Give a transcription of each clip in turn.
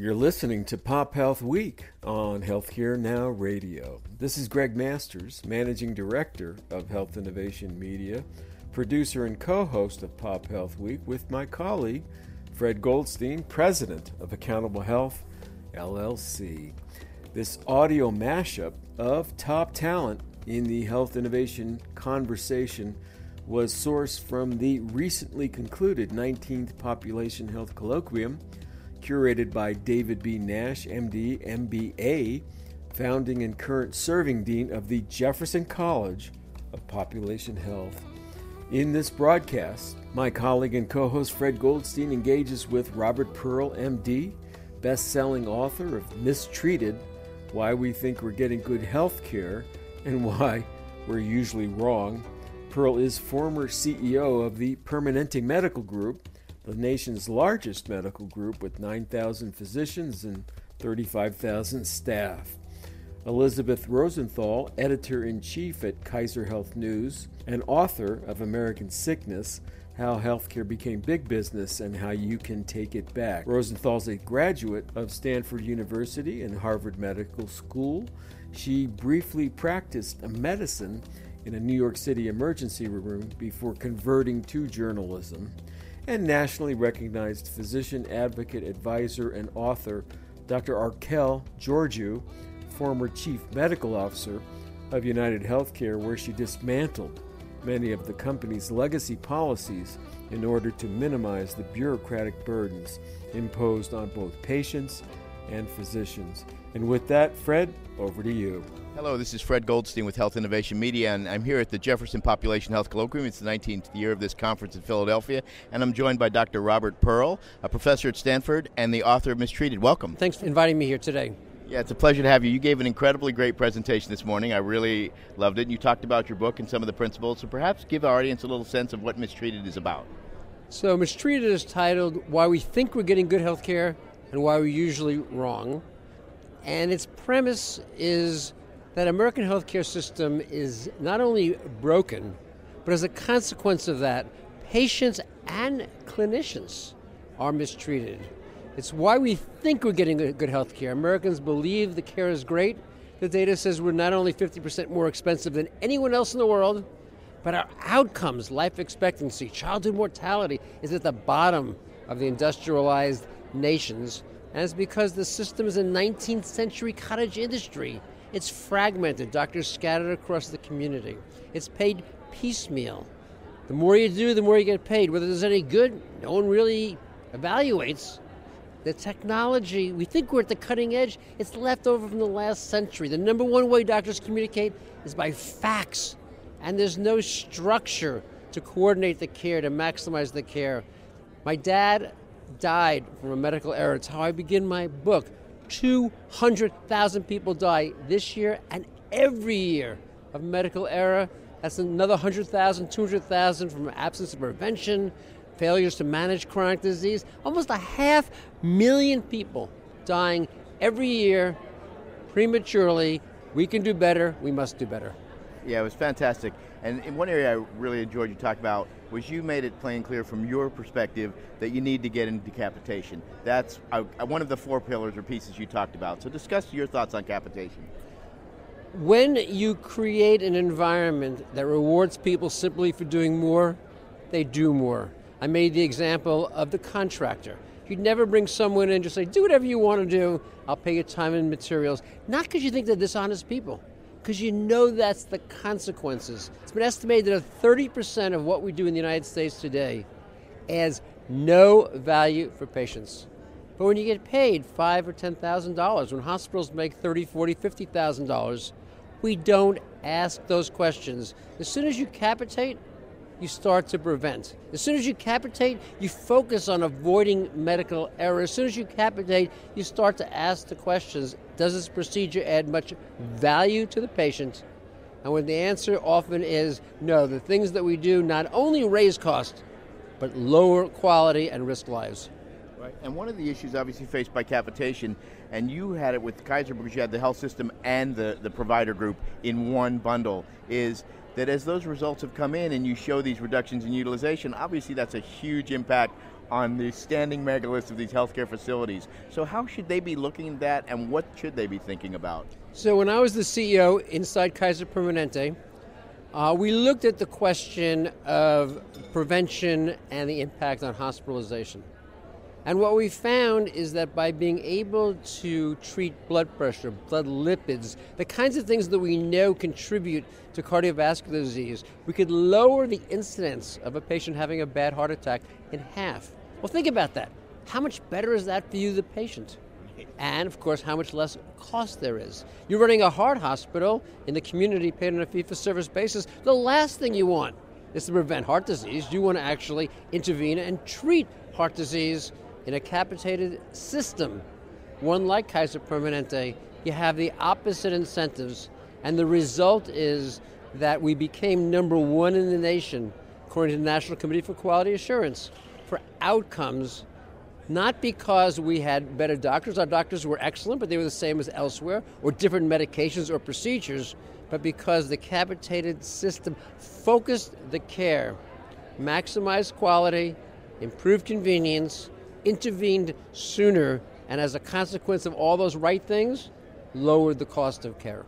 You're listening to Pop Health Week on Healthcare Now Radio. This is Greg Masters, Managing Director of Health Innovation Media, producer and co host of Pop Health Week, with my colleague, Fred Goldstein, President of Accountable Health LLC. This audio mashup of top talent in the health innovation conversation was sourced from the recently concluded 19th Population Health Colloquium curated by David B. Nash, MD, MBA, founding and current serving dean of the Jefferson College of Population Health. In this broadcast, my colleague and co host Fred Goldstein engages with Robert Pearl, MD, best selling author of Mistreated Why We Think We're Getting Good Health Care and Why We're Usually Wrong. Pearl is former CEO of the Permanente Medical Group the nation's largest medical group with 9,000 physicians and 35,000 staff. Elisabeth Rosenthal, editor in chief at Kaiser Health News and author of American Sickness How Healthcare Became Big Business and How You Can Take It Back. Rosenthal's a graduate of Stanford University and Harvard Medical School. She briefly practiced medicine in a New York City emergency room before converting to journalism and nationally recognized physician advocate, advisor, and author Dr. Archelle Georgiou, former chief medical officer of UnitedHealthcare, where she dismantled many of the company's legacy policies in order to minimize the bureaucratic burdens imposed on both patients and physicians. And with that, Fred, over to you. Hello, this is Fred Goldstein with Health Innovation Media, and I'm here at the Jefferson Population Health Colloquium. It's the 19th year of this conference in Philadelphia, and I'm joined by Dr. Robert Pearl, a professor at Stanford and the author of Mistreated. Welcome. Thanks for inviting me here today. Yeah, it's a pleasure to have you. You gave an incredibly great presentation this morning. I really loved it. And you talked about your book and some of the principles. So perhaps give our audience a little sense of what Mistreated is about. So, Mistreated is titled Why We Think We're Getting Good Health Care and Why We're Usually Wrong. And its premise is that American healthcare system is not only broken, but as a consequence of that, patients and clinicians are mistreated. It's why we think we're getting good health care. Americans believe the care is great. The data says we're not only 50% more expensive than anyone else in the world, but our outcomes, life expectancy, childhood mortality, is at the bottom of the industrialized nations. And it's because the system is a 19th century cottage industry it's fragmented, doctors scattered across the community. It's paid piecemeal. The more you do, the more you get paid. Whether there's any good, no one really evaluates. The technology, we think we're at the cutting edge, it's left over from the last century. The number one way doctors communicate is by fax, and there's no structure to coordinate the care, to maximize the care. My dad died from a medical error. It's how I begin my book. 200,000 people die this year and every year of medical error. That's another 100,000, 200,000 from absence of prevention, failures to manage chronic disease. Almost a half million people dying every year prematurely. We can do better. We must do better. Yeah, it was fantastic. And in one area I really enjoyed you talk about was you made it plain clear from your perspective that you need to get into capitation. That's uh, one of the four pillars or pieces you talked about. So discuss your thoughts on capitation. When you create an environment that rewards people simply for doing more, they do more. I made the example of the contractor. You'd never bring someone in and just say, do whatever you want to do, I'll pay you time and materials. Not because you think they're dishonest people because you know that's the consequences. It's been estimated that 30% of what we do in the United States today has no value for patients. But when you get paid five or ten thousand dollars, when hospitals make thirty, forty, fifty thousand dollars, we don't ask those questions. As soon as you capitate, you start to prevent. As soon as you capitate, you focus on avoiding medical error. As soon as you capitate, you start to ask the questions Does this procedure add much value to the patient? And when the answer often is no, the things that we do not only raise cost, but lower quality and risk lives. Right. And one of the issues obviously faced by capitation, and you had it with Kaiser because you had the health system and the, the provider group in one bundle, is that as those results have come in and you show these reductions in utilization, obviously that's a huge impact on the standing mega list of these healthcare facilities. So, how should they be looking at that, and what should they be thinking about? So, when I was the CEO inside Kaiser Permanente, uh, we looked at the question of prevention and the impact on hospitalization. And what we found is that by being able to treat blood pressure, blood lipids, the kinds of things that we know contribute to cardiovascular disease, we could lower the incidence of a patient having a bad heart attack in half. Well, think about that. How much better is that for you, the patient? And of course, how much less cost there is. You're running a heart hospital in the community paid on a fee for service basis. The last thing you want is to prevent heart disease. You want to actually intervene and treat heart disease in a capitated system, one like Kaiser Permanente, you have the opposite incentives, and the result is that we became number one in the nation, according to the National Committee for Quality Assurance, for outcomes, not because we had better doctors, our doctors were excellent, but they were the same as elsewhere, or different medications or procedures, but because the capitated system focused the care, maximized quality, improved convenience, intervened sooner, and as a consequence of all those right things, lowered the cost of care.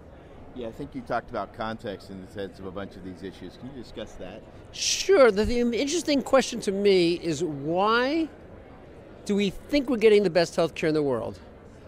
Yeah, I think you talked about context in the sense of a bunch of these issues. Can you discuss that? Sure. The, the interesting question to me is why do we think we're getting the best health care in the world?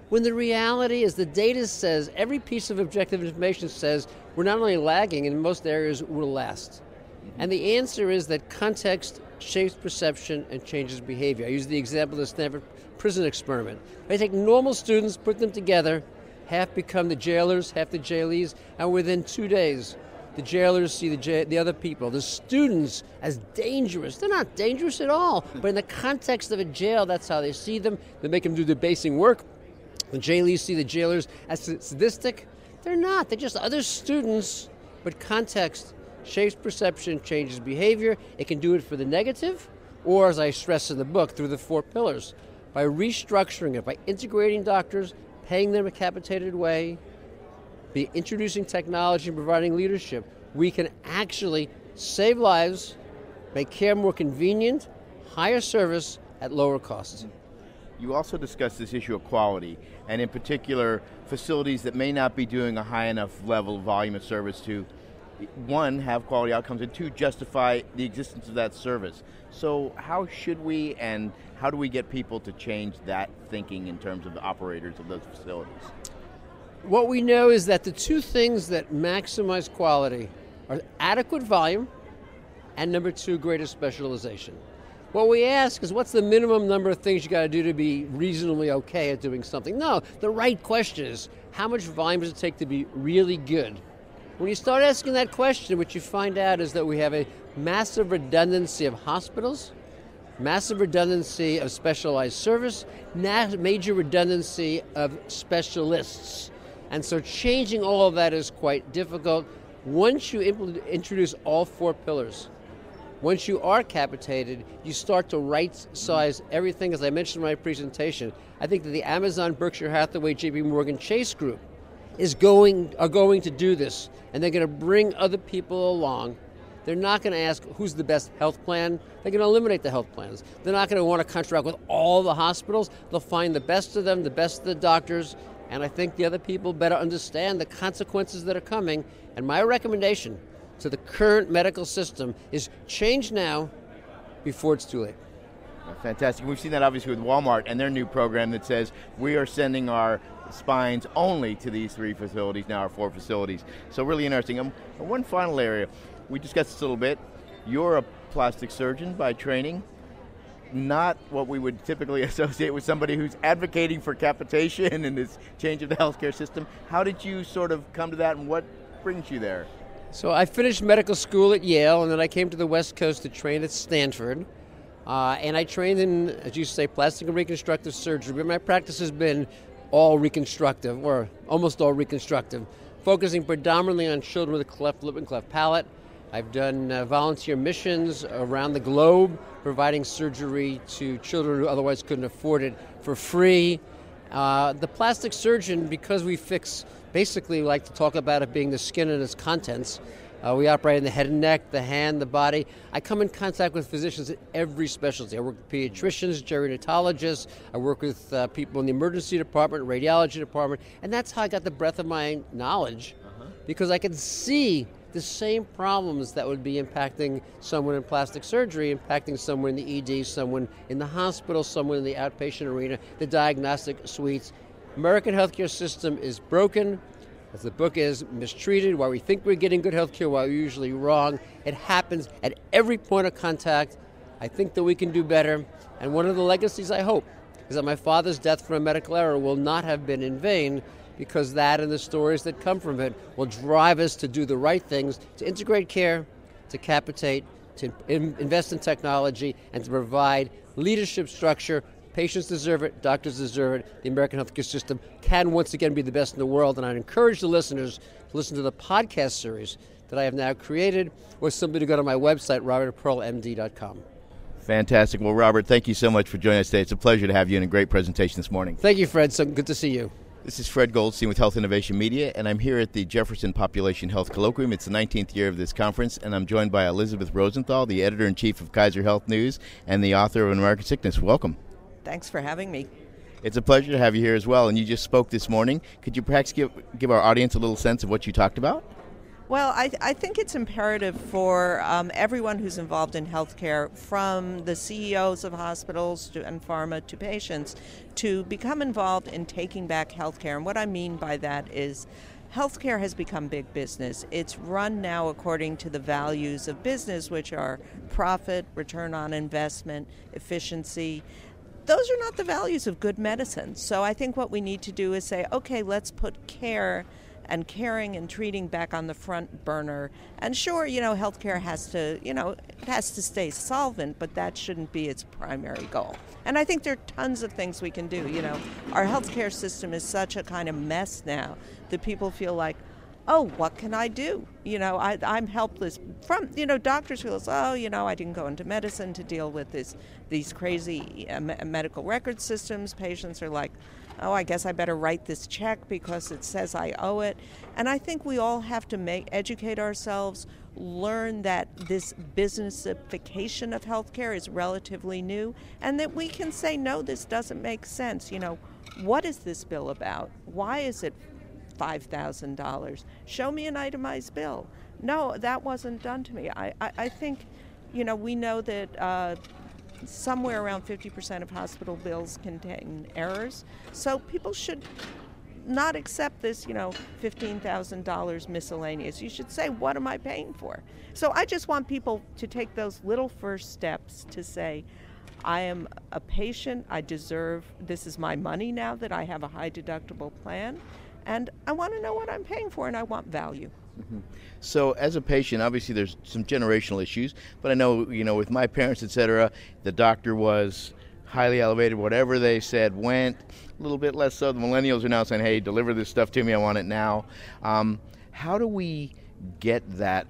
When the reality is the data says, every piece of objective information says we're not only lagging, in most areas, we're last. Mm-hmm. And the answer is that context shapes perception and changes behavior. I use the example of the Stanford prison experiment. They take normal students, put them together, half become the jailers, half the jailees, and within two days, the jailers see the, ja- the other people, the students, as dangerous. They're not dangerous at all, but in the context of a jail, that's how they see them. They make them do debasing work. The jailees see the jailers as sadistic. They're not. They're just other students, but context shapes perception, changes behavior. It can do it for the negative, or as I stress in the book, through the four pillars. By restructuring it, by integrating doctors, paying them a capitated way, by introducing technology and providing leadership, we can actually save lives, make care more convenient, higher service at lower costs. You also discussed this issue of quality, and in particular, facilities that may not be doing a high enough level volume of service to one, have quality outcomes, and two, justify the existence of that service. So, how should we and how do we get people to change that thinking in terms of the operators of those facilities? What we know is that the two things that maximize quality are adequate volume and number two, greater specialization. What we ask is what's the minimum number of things you got to do to be reasonably okay at doing something? No, the right question is how much volume does it take to be really good? When you start asking that question, what you find out is that we have a massive redundancy of hospitals, massive redundancy of specialized service, major redundancy of specialists. And so changing all of that is quite difficult. Once you introduce all four pillars, once you are capitated, you start to right size everything, as I mentioned in my presentation. I think that the Amazon, Berkshire Hathaway, JP Morgan Chase group is going are going to do this and they're going to bring other people along they're not going to ask who's the best health plan they're going to eliminate the health plans. They're not going to want to contract with all the hospitals they'll find the best of them the best of the doctors and i think the other people better understand the consequences that are coming and my recommendation to the current medical system is change now before it's too late Fantastic. We've seen that obviously with Walmart and their new program that says we are sending our spines only to these three facilities, now our four facilities. So really interesting. Um, one final area, we discussed this a little bit. You're a plastic surgeon by training, not what we would typically associate with somebody who's advocating for capitation and this change of the healthcare system. How did you sort of come to that and what brings you there? So I finished medical school at Yale and then I came to the West Coast to train at Stanford. Uh, and I trained in, as you say, plastic and reconstructive surgery. But my practice has been all reconstructive, or almost all reconstructive, focusing predominantly on children with a cleft lip and cleft palate. I've done uh, volunteer missions around the globe, providing surgery to children who otherwise couldn't afford it for free. Uh, the plastic surgeon, because we fix, basically like to talk about it being the skin and its contents, Uh, we operate in the head and neck, the hand, the body. I come in contact with physicians in every specialty. I work with pediatricians, gerontologists. I work with uh, people in the emergency department, radiology department, and that's how I got the breadth of my knowledge, uh-huh. because I could see the same problems that would be impacting someone in plastic surgery, impacting someone in the ED, someone in the hospital, someone in the outpatient arena, the diagnostic suites. American healthcare system is broken. As the book is mistreated, why we think we're getting good health care, while we're usually wrong. It happens at every point of contact. I think that we can do better. And one of the legacies I hope is that my father's death from a medical error will not have been in vain because that and the stories that come from it will drive us to do the right things, to integrate care, to capitate, to in- invest in technology, and to provide leadership structure Patients deserve it, doctors deserve it. The American healthcare system can once again be the best in the world. And I encourage the listeners to listen to the podcast series that I have now created, or simply to go to my website, robertpearlmd.com. Fantastic. Well, Robert, thank you so much for joining us today. It's a pleasure to have you and a great presentation this morning. Thank you, Fred. So good to see you. This is Fred Goldstein with Health Innovation Media, and I'm here at the Jefferson Population Health Colloquium. It's the 19th year of this conference, and I'm joined by Elisabeth Rosenthal, the editor in chief of Kaiser Health News and the author of An American Sickness. Welcome. Thanks for having me. It's a pleasure to have you here as well. And you just spoke this morning. Could you perhaps give, give our audience a little sense of what you talked about? Well, I, I think it's imperative for um, everyone who's involved in healthcare, from the CEOs of hospitals to, and pharma to patients, to become involved in taking back healthcare. And what I mean by that is healthcare has become big business. It's run now according to the values of business, which are profit, return on investment, efficiency those are not the values of good medicine. So I think what we need to do is say, okay, let's put care and caring and treating back on the front burner. And sure, you know, healthcare has to, you know, it has to stay solvent, but that shouldn't be its primary goal. And I think there are tons of things we can do. You know, our healthcare system is such a kind of mess now that people feel like, oh, what can I do? You know, I, I'm helpless. From you know, doctors feel, oh, you know, I didn't go into medicine to deal with this these crazy uh, medical record systems. Patients are like, oh, I guess I better write this check because it says I owe it. And I think we all have to make educate ourselves, learn that this businessification of healthcare is relatively new, and that we can say, no, this doesn't make sense. You know, what is this bill about? Why is it $5,000. Show me an itemized bill. No, that wasn't done to me. I, I, I think, you know, we know that uh, somewhere around 50% of hospital bills contain errors. So people should not accept this, you know, $15,000 miscellaneous. You should say, what am I paying for? So I just want people to take those little first steps to say, I am a patient. I deserve, this is my money now that I have a high deductible plan and I want to know what I'm paying for, and I want value. Mm-hmm. So, as a patient, obviously there's some generational issues, but I know, you know, with my parents, etc., the doctor was highly elevated. Whatever they said went. A little bit less so. The millennials are now saying, "Hey, deliver this stuff to me. I want it now." Um, how do we get that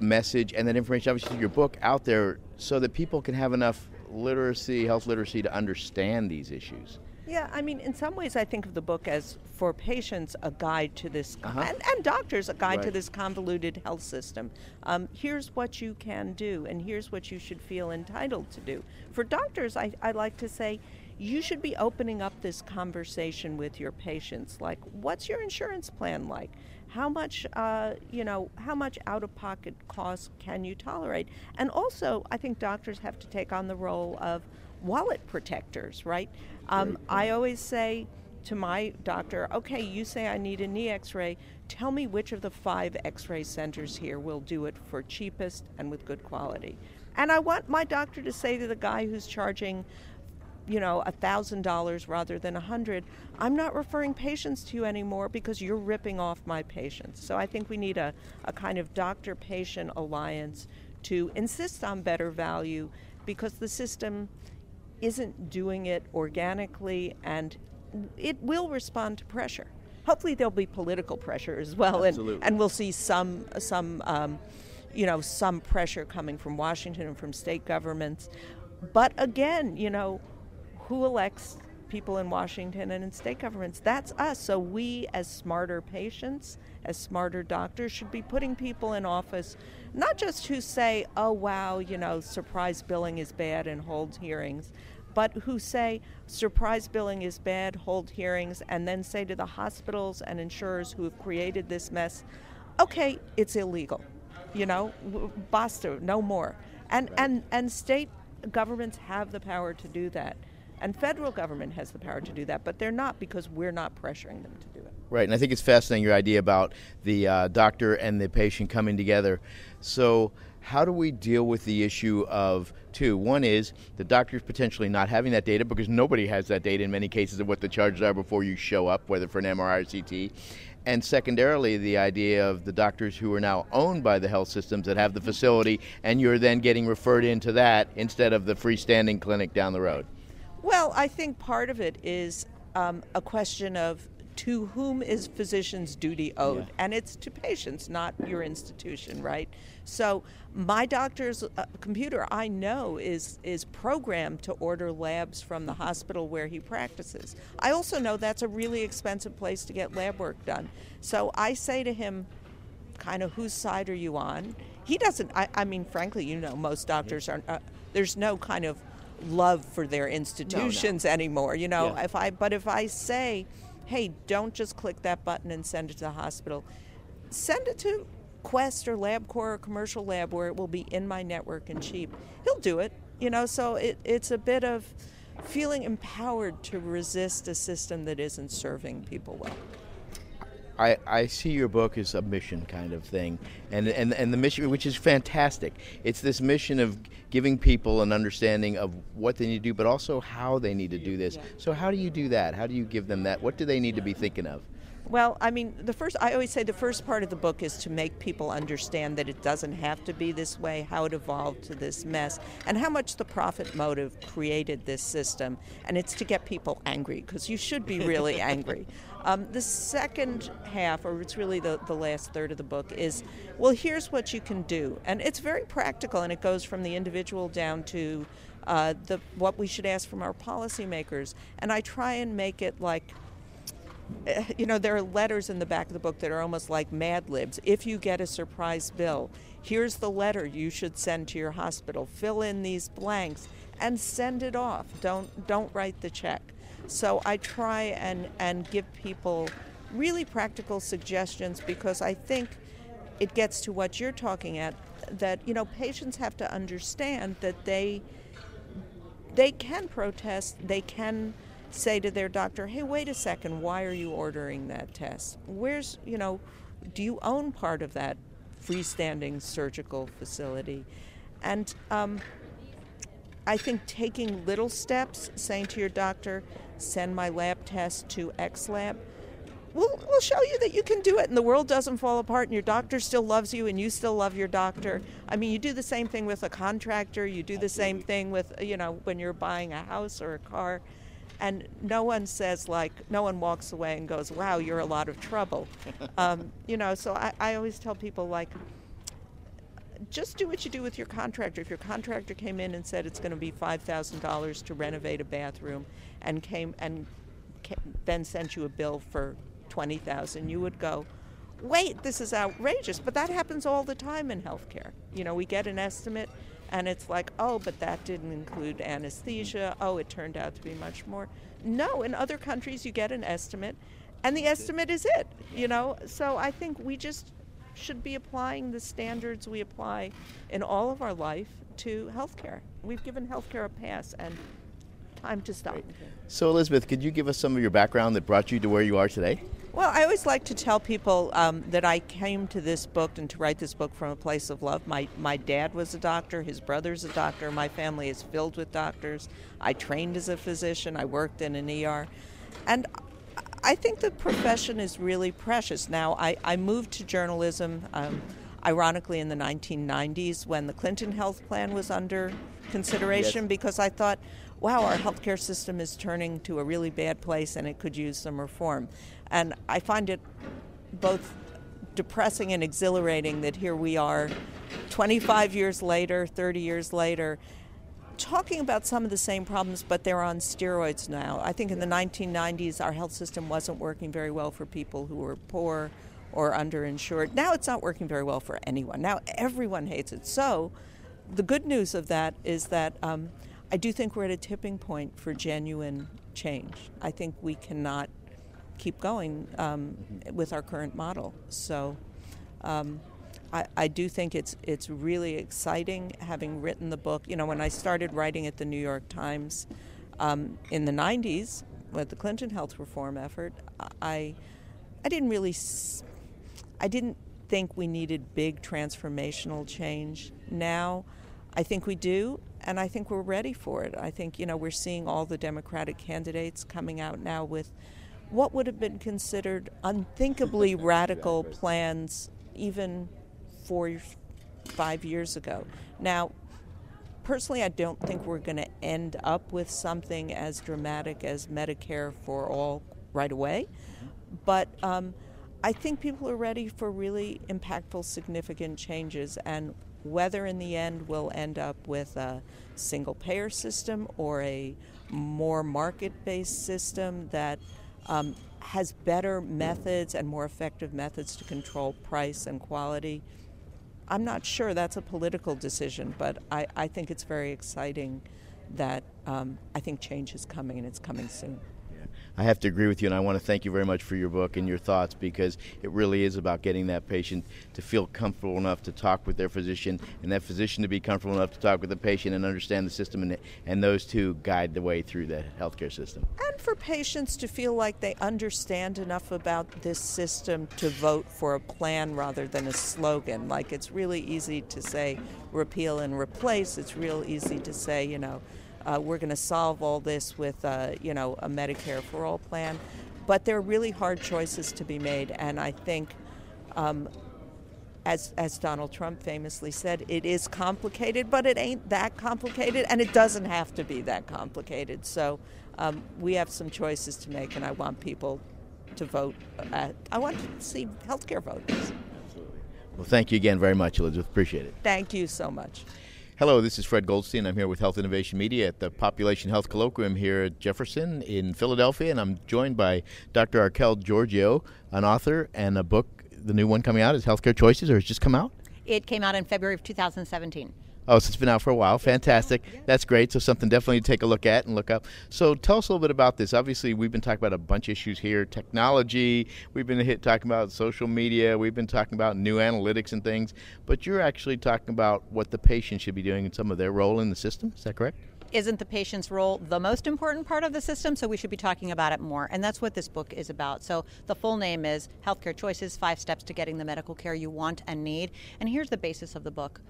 message and that information, obviously, your book out there, so that people can have enough literacy, health literacy, to understand these issues? Yeah, I mean, in some ways, I think of the book as for patients a guide to this, uh-huh. and, and, doctors a guide right. to this convoluted health system. Um, here's what you can do, and here's what you should feel entitled to do. For doctors, I, I like to say, you should be opening up this conversation with your patients. Like, what's your insurance plan like? How much, uh, you know, how much out-of-pocket costs can you tolerate? And also, I think doctors have to take on the role of wallet protectors, right? Um, I always say to my doctor, okay, you say I need a knee x ray. Tell me which of the five x ray centers here will do it for cheapest and with good quality. And I want my doctor to say to the guy who's charging, you know, a $1,000 rather than a 100 I'm not referring patients to you anymore because you're ripping off my patients. So I think we need a, a kind of doctor patient alliance to insist on better value because the system isn't doing it organically and it will respond to pressure. Hopefully, there'll be political pressure as well, and, and we'll see some some um, you know some pressure coming from Washington and from state governments. But again, you know, who elects people in Washington and in state governments. That's us. So we, as smarter patients, as smarter doctors, should be putting people in office, not just who say, oh, wow, you know, surprise billing is bad and hold hearings, but who say surprise billing is bad, hold hearings, and then say to the hospitals and insurers who have created this mess, okay, it's illegal. You know, basta, no more. And, and, and state governments have the power to do that. And federal government has the power to do that, but they're not because we're not pressuring them to do it. Right, and I think it's fascinating your idea about the uh, doctor and the patient coming together. So, how do we deal with the issue of two? One is the doctors potentially not having that data because nobody has that data in many cases of what the charges are before you show up, whether for an MRI or CT. And secondarily, the idea of the doctors who are now owned by the health systems that have the facility, and you're then getting referred into that instead of the freestanding clinic down the road. Well, I think part of it is um, a question of to whom is physician's duty owed? Yeah. And it's to patients, not your institution, right? So my doctor's uh, computer, I know, is is programmed to order labs from the hospital where he practices. I also know that's a really expensive place to get lab work done. So I say to him, kind of, whose side are you on? He doesn't. I, I mean, frankly, you know, most doctors are. Uh, there's no kind of love for their institutions no, no. anymore. You know, yeah. if I but if I say, hey, don't just click that button and send it to the hospital, send it to Quest or LabCorp or commercial lab where it will be in my network and cheap. He'll do it. You know, so it, it's a bit of feeling empowered to resist a system that isn't serving people well. I, I see your book as a mission kind of thing, and, and and the mission, which is fantastic. It's this mission of giving people an understanding of what they need to do, but also how they need to do this. So how do you do that? How do you give them that? What do they need to be thinking of? Well, I mean, the first, I always say the first part of the book is to make people understand that it doesn't have to be this way, how it evolved to this mess, and how much the profit motive created this system. And it's to get people angry, because you should be really angry. Um, the second half, or it's really the, the last third of the book, is well, here's what you can do. And it's very practical, and it goes from the individual down to uh, the, what we should ask from our policymakers. And I try and make it like Eh, you know, there are letters in the back of the book that are almost like Mad Libs. If you get a surprise bill, here's the letter you should send to your hospital. Fill in these blanks and send it off. Don't don't write the check. So I try and and give people really practical suggestions because I think it gets to what you're talking at that you know patients have to understand that they they can protest, they can say to their doctor, hey, wait a second, why are you ordering that test? Where's, you know, do you own part of that freestanding surgical facility? And um, I think taking little steps, saying to your doctor, send my lab test to X lab, we'll, we'll show you that you can do it and the world doesn't fall apart and your doctor still loves you and you still love your doctor. I mean, you do the same thing with a contractor, you do the same thing with, you know, when you're buying a house or a car and no one says like no one walks away and goes wow you're a lot of trouble. Um, you know so I, I always tell people like just do what you do with your contractor. If your contractor came in and said it's going to be $5000 to renovate a bathroom and came and ca- then sent you a bill for 20000 you would go wait this is outrageous. But that happens all the time in healthcare. You know we get an estimate and it's like, oh, but that didn't include anesthesia. Oh, it turned out to be much more. No, in other countries, you get an estimate, and the estimate is it, you know? So I think we just should be applying the standards we apply in all of our life to healthcare. We've given healthcare a pass, and time to stop. So, Elisabeth, could you give us some of your background that brought you to where you are today? Well, I always like to tell people um, that I came to this book and to write this book from a place of love. My, my dad was a doctor, his brother's a doctor, my family is filled with doctors. I trained as a physician, I worked in an ER. And I think the profession is really precious. Now, I, I moved to journalism, um, ironically, in the 1990s when the Clinton health plan was under consideration yes. because I thought, wow, our healthcare system is turning to a really bad place and it could use some reform. And I find it both depressing and exhilarating that here we are 25 years later, 30 years later, talking about some of the same problems, but they're on steroids now. I think in the 1990s, our health system wasn't working very well for people who were poor or underinsured. Now it's not working very well for anyone. Now everyone hates it. So, the good news of that is that um, I do think we're at a tipping point for genuine change. I think we cannot keep going um, with our current model. So. Um, I, I, do think it's it's really exciting having written the book. You know, when I started writing at the New York Times um, in the '90s with the Clinton health reform effort, I I didn't really I didn't think we needed big transformational change. Now, I think we do, and I think we're ready for it. I think you know we're seeing all the Democratic candidates coming out now with what would have been considered unthinkably radical plans even four, five years ago. Now, personally, I don't think we're going to end up with something as dramatic as Medicare for all right away, but um, I think people are ready for really impactful, significant changes, and whether in the end we'll end up with a single payer system or a more market based system that um, has better methods and more effective methods to control price and quality I'm not sure that's a political decision, but I, I think it's very exciting that um, I think change is coming and it's coming soon. I have to agree with you, and I want to thank you very much for your book and your thoughts because it really is about getting that patient to feel comfortable enough to talk with their physician, and that physician to be comfortable enough to talk with the patient and understand the system, and, and those two guide the way through the healthcare system. And for patients to feel like they understand enough about this system to vote for a plan rather than a slogan. Like it's really easy to say repeal and replace, it's real easy to say, you know, uh, we're going to solve all this with, uh, you know, a Medicare for all plan. But there are really hard choices to be made, and I think, um, as as Donald Trump famously said, it is complicated, but it ain't that complicated, and it doesn't have to be that complicated. So um, we have some choices to make, and I want people to vote. At, I want to see healthcare voters. Absolutely. Well, thank you again very much, Elisabeth. Appreciate it. Thank you so much. Hello, this is Fred Goldstein. I'm here with Health Innovation Media at the Population Health Colloquium here at Jefferson in Philadelphia, and I'm joined by Dr. Archelle Georgiou, an author, and a book. The new one coming out is Healthcare Choices, or has just come out? It came out in February of 2017. Oh, so it's been out for a while. Fantastic. That's great. So something definitely to take a look at and look up. So tell us a little bit about this. Obviously, we've been talking about a bunch of issues here: technology. We've been hit talking about social media. We've been talking about new analytics and things. But you're actually talking about what the patient should be doing and some of their role in the system. Is that correct? Isn't the patient's role the most important part of the system? So we should be talking about it more. And that's what this book is about. So the full name is Healthcare Choices Five Steps to Getting the Medical Care You Want and Need. And here's the basis of the book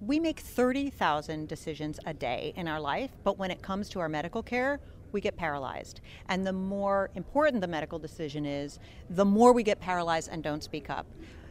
we make 30,000 decisions a day in our life, but when it comes to our medical care, we get paralyzed. And the more important the medical decision is, the more we get paralyzed and don't speak up.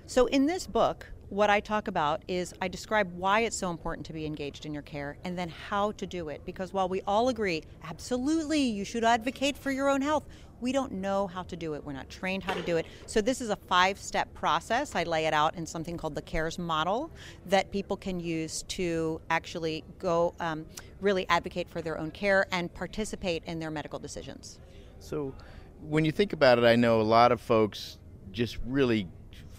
So in this book, what I talk about is I describe why it's so important to be engaged in your care and then how to do it. Because while we all agree, absolutely, you should advocate for your own health, we don't know how to do it. We're not trained how to do it. So, this is a five step process. I lay it out in something called the CARES model that people can use to actually go um, really advocate for their own care and participate in their medical decisions. So, when you think about it, I know a lot of folks just really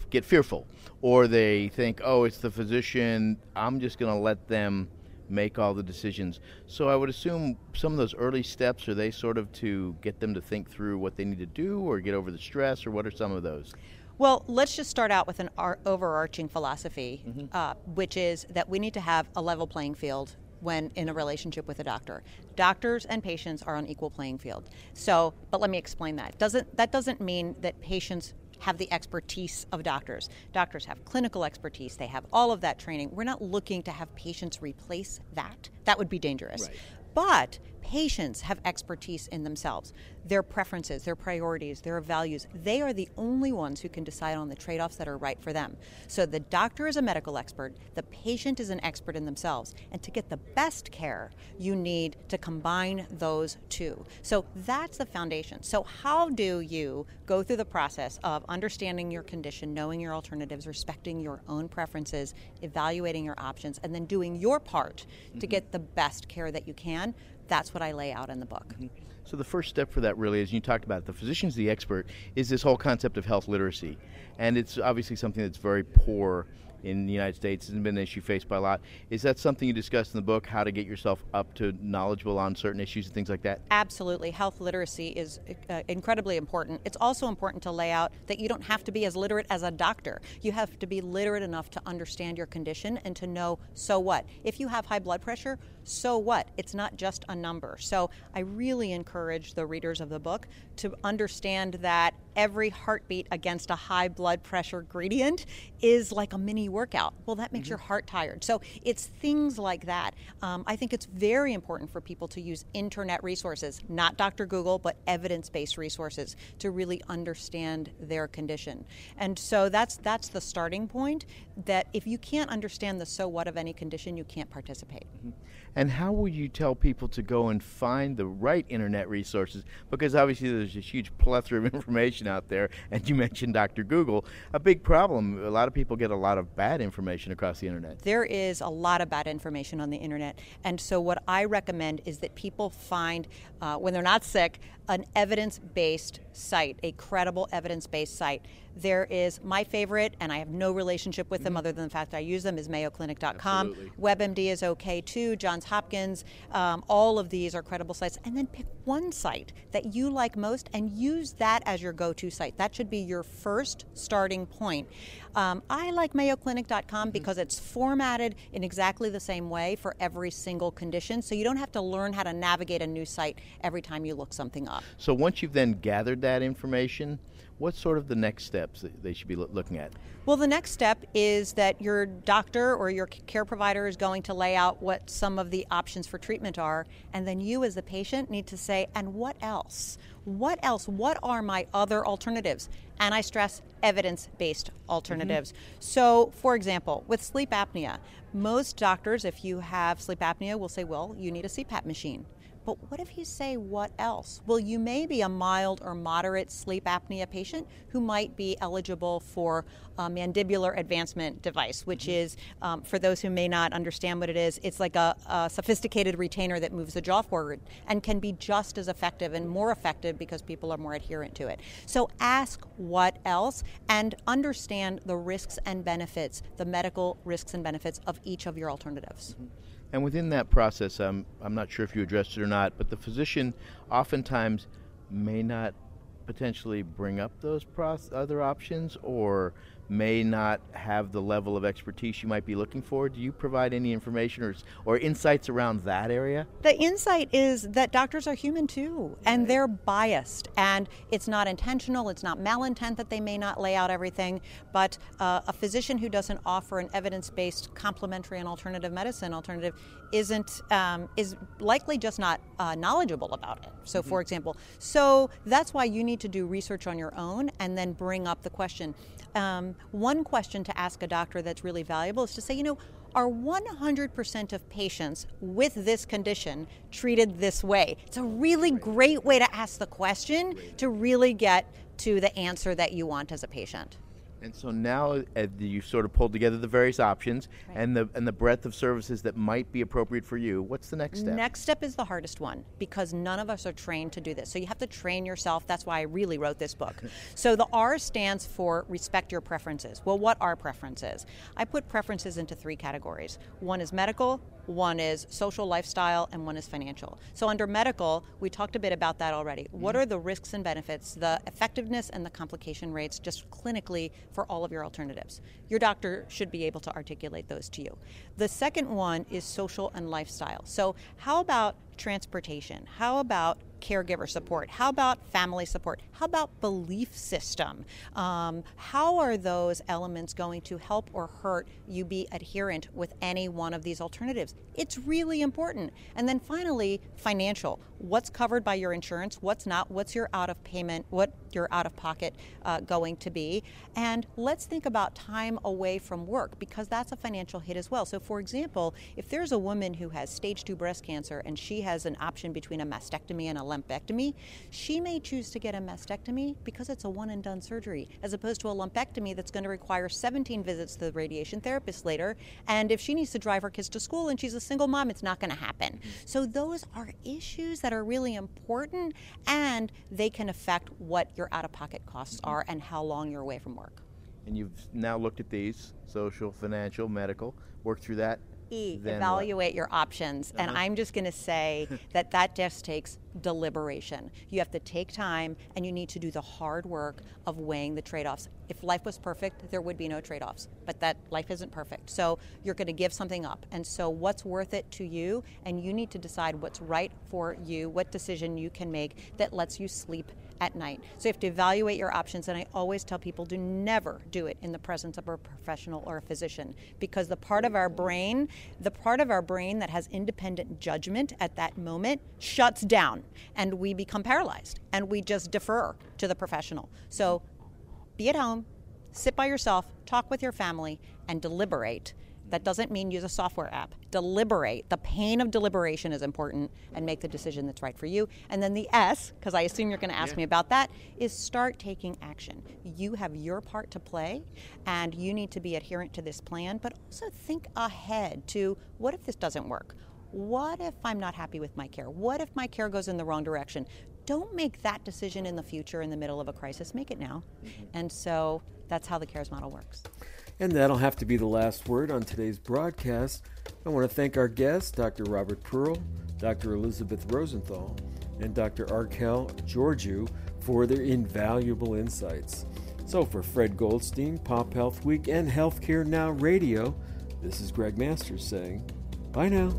get fearful or they think, oh, it's the physician, I'm just going to let them make all the decisions. So I would assume some of those early steps are they sort of to get them to think through what they need to do or get over the stress, or what are some of those? Well, let's just start out with an overarching philosophy, mm-hmm. uh, which is that we need to have a level playing field when in a relationship with a doctor. Doctors and patients are on equal playing field. So, but let me explain that. Doesn't that doesn't mean that patients have the expertise of doctors. Doctors have clinical expertise, they have all of that training. We're not looking to have patients replace that. That would be dangerous. Right. But patients have expertise in themselves, their preferences, their priorities, their values. They are the only ones who can decide on the trade offs that are right for them. So the doctor is a medical expert, the patient is an expert in themselves. And to get the best care, you need to combine those two. So that's the foundation. So, how do you go through the process of understanding your condition, knowing your alternatives, respecting your own preferences, evaluating your options, and then doing your part mm-hmm. to get the best care that you can? That's what I lay out in the book. Mm-hmm. So the first step for that really is you talked about it, the physician's the expert is this whole concept of health literacy. And it's obviously something that's very poor in the United States. It's been an issue faced by a lot. Is that something you discussed in the book, how to get yourself up to knowledgeable on certain issues and things like that? Absolutely. Health literacy is uh, incredibly important. It's also important to lay out that you don't have to be as literate as a doctor. You have to be literate enough to understand your condition and to know so what. If you have high blood pressure, so what? It's not just a number. So I really encourage the readers of the book to understand that every heartbeat against a high blood pressure gradient is like a mini workout. Well, that makes mm-hmm. your heart tired. So it's things like that. Um, I think it's very important for people to use internet resources, not Dr. Google, but evidence based resources to really understand their condition. And so that's, that's the starting point that if you can't understand the so what of any condition, you can't participate. Mm-hmm. And how will you tell people to go and find the right internet resources? Because obviously there's a huge plethora of information out there, and you mentioned Dr. Google. A big problem, a lot of people get a lot of bad information across the internet. There is a lot of bad information on the internet. And so, what I recommend is that people find, uh, when they're not sick, an evidence based site, a credible evidence based site. There is my favorite, and I have no relationship with them mm-hmm. other than the fact that I use them, is mayoclinic.com. Absolutely. WebMD is okay too, Johns Hopkins. Um, all of these are credible sites. And then pick one site that you like most and use that as your go to site. That should be your first starting point. Um, I like mayoclinic.com mm-hmm. because it's formatted in exactly the same way for every single condition, so you don't have to learn how to navigate a new site every time you look something up. So once you've then gathered that information, what's sort of the next steps that they should be looking at? Well, the next step is that your doctor or your care provider is going to lay out what some of the options for treatment are, and then you, as the patient, need to say, and what else? What else? What are my other alternatives? And I stress evidence based alternatives. Mm-hmm. So, for example, with sleep apnea, most doctors, if you have sleep apnea, will say, well, you need a CPAP machine. But what if you say what else? Well, you may be a mild or moderate sleep apnea patient who might be eligible for a mandibular advancement device, which mm-hmm. is, um, for those who may not understand what it is, it's like a, a, sophisticated retainer that moves the jaw forward and can be just as effective and more effective because people are more adherent to it. So ask what else and understand the risks and benefits, the medical risks and benefits of each of your alternatives. Mm-hmm. And within that process, I'm, I'm not sure if you addressed it or not, but the physician oftentimes may not potentially bring up those other options or may not have the level of expertise you might be looking for. Do you provide any information or, or insights around that area? The insight is that doctors are human too, and they're biased. And it's not intentional, it's not malintent that they may not lay out everything, but uh, a physician who doesn't offer an evidence based complementary and alternative medicine alternative isn't um, is likely just not uh, knowledgeable about it. So, mm-hmm. for example, so that's why you need to do research on your own and then bring up the question um, one question to ask a doctor that's really valuable is to say, you know, are 100% of patients with this condition treated this way? It's a really great way to ask the question to really get to the answer that you want as a patient. And so now uh, you've sort of pulled together the various options right. and the and the breadth of services that might be appropriate for you. What's the next step? Next step is the hardest one because none of us are trained to do this. So you have to train yourself. That's why I really wrote this book. so the R stands for respect your preferences. Well, what are preferences? I put preferences into three categories. One is medical, one is social lifestyle, and one is financial. So, under medical, we talked a bit about that already. Mm-hmm. What are the risks and benefits, the effectiveness and the complication rates, just clinically for all of your alternatives? Your doctor should be able to articulate those to you. The second one is social and lifestyle. So, how about transportation? How about caregiver support? How about family support? How about belief system? Um, how are those elements going to help or hurt you be adherent with any one of these alternatives? It's really important. And then finally, financial. What's covered by your insurance? What's not? What's your out of payment? What your out of pocket uh, going to be? And let's think about time away from work because that's a financial hit as well. So, for example, if there's a woman who has stage two breast cancer and she has an option between a mastectomy and a lumpectomy, she may choose to get a mastectomy because it's a one and done surgery, as opposed to a lumpectomy that's going to require 17 visits to the radiation therapist later. And if she needs to drive her kids to school and she's a single mom, it's not going to happen. Mm-hmm. So, those are issues that are really important and they can affect what your out of pocket costs mm-hmm. are and how long you're away from work. And you've now looked at these social, financial, medical, worked through that E, evaluate what? your options. Uh-huh. And I'm just going to say that that just takes deliberation. You have to take time and you need to do the hard work of weighing the trade offs. If life was perfect, there would be no trade offs, but that life isn't perfect. So you're going to give something up. And so, what's worth it to you? And you need to decide what's right for you, what decision you can make that lets you sleep at night. So you have to evaluate your options, and I always tell people do never do it in the presence of a professional or a physician because the part of our brain, the part of our brain that has independent judgment at that moment shuts down and we become paralyzed and we just defer to the professional. So be at home, sit by yourself, talk with your family, and deliberate that doesn't mean use a software app. Deliberate. The pain of deliberation is important and make the decision that's right for you. And then the S, because I assume you're going to ask yeah. me about that, is start taking action. You have your part to play and you need to be adherent to this plan, but also think ahead to what if this doesn't work? What if I'm not happy with my care? What if my care goes in the wrong direction? Don't make that decision in the future in the middle of a crisis. Make it now. Mm-hmm. And so that's how the CARES model works. And that'll have to be the last word on today's broadcast. I want to thank our guests, Dr. Robert Pearl, Dr. Elisabeth Rosenthal, and Dr. Archelle Georgiou, for their invaluable insights. So, for Fred Goldstein, Pop Health Week, and Healthcare Now Radio, this is Greg Masters saying, bye now.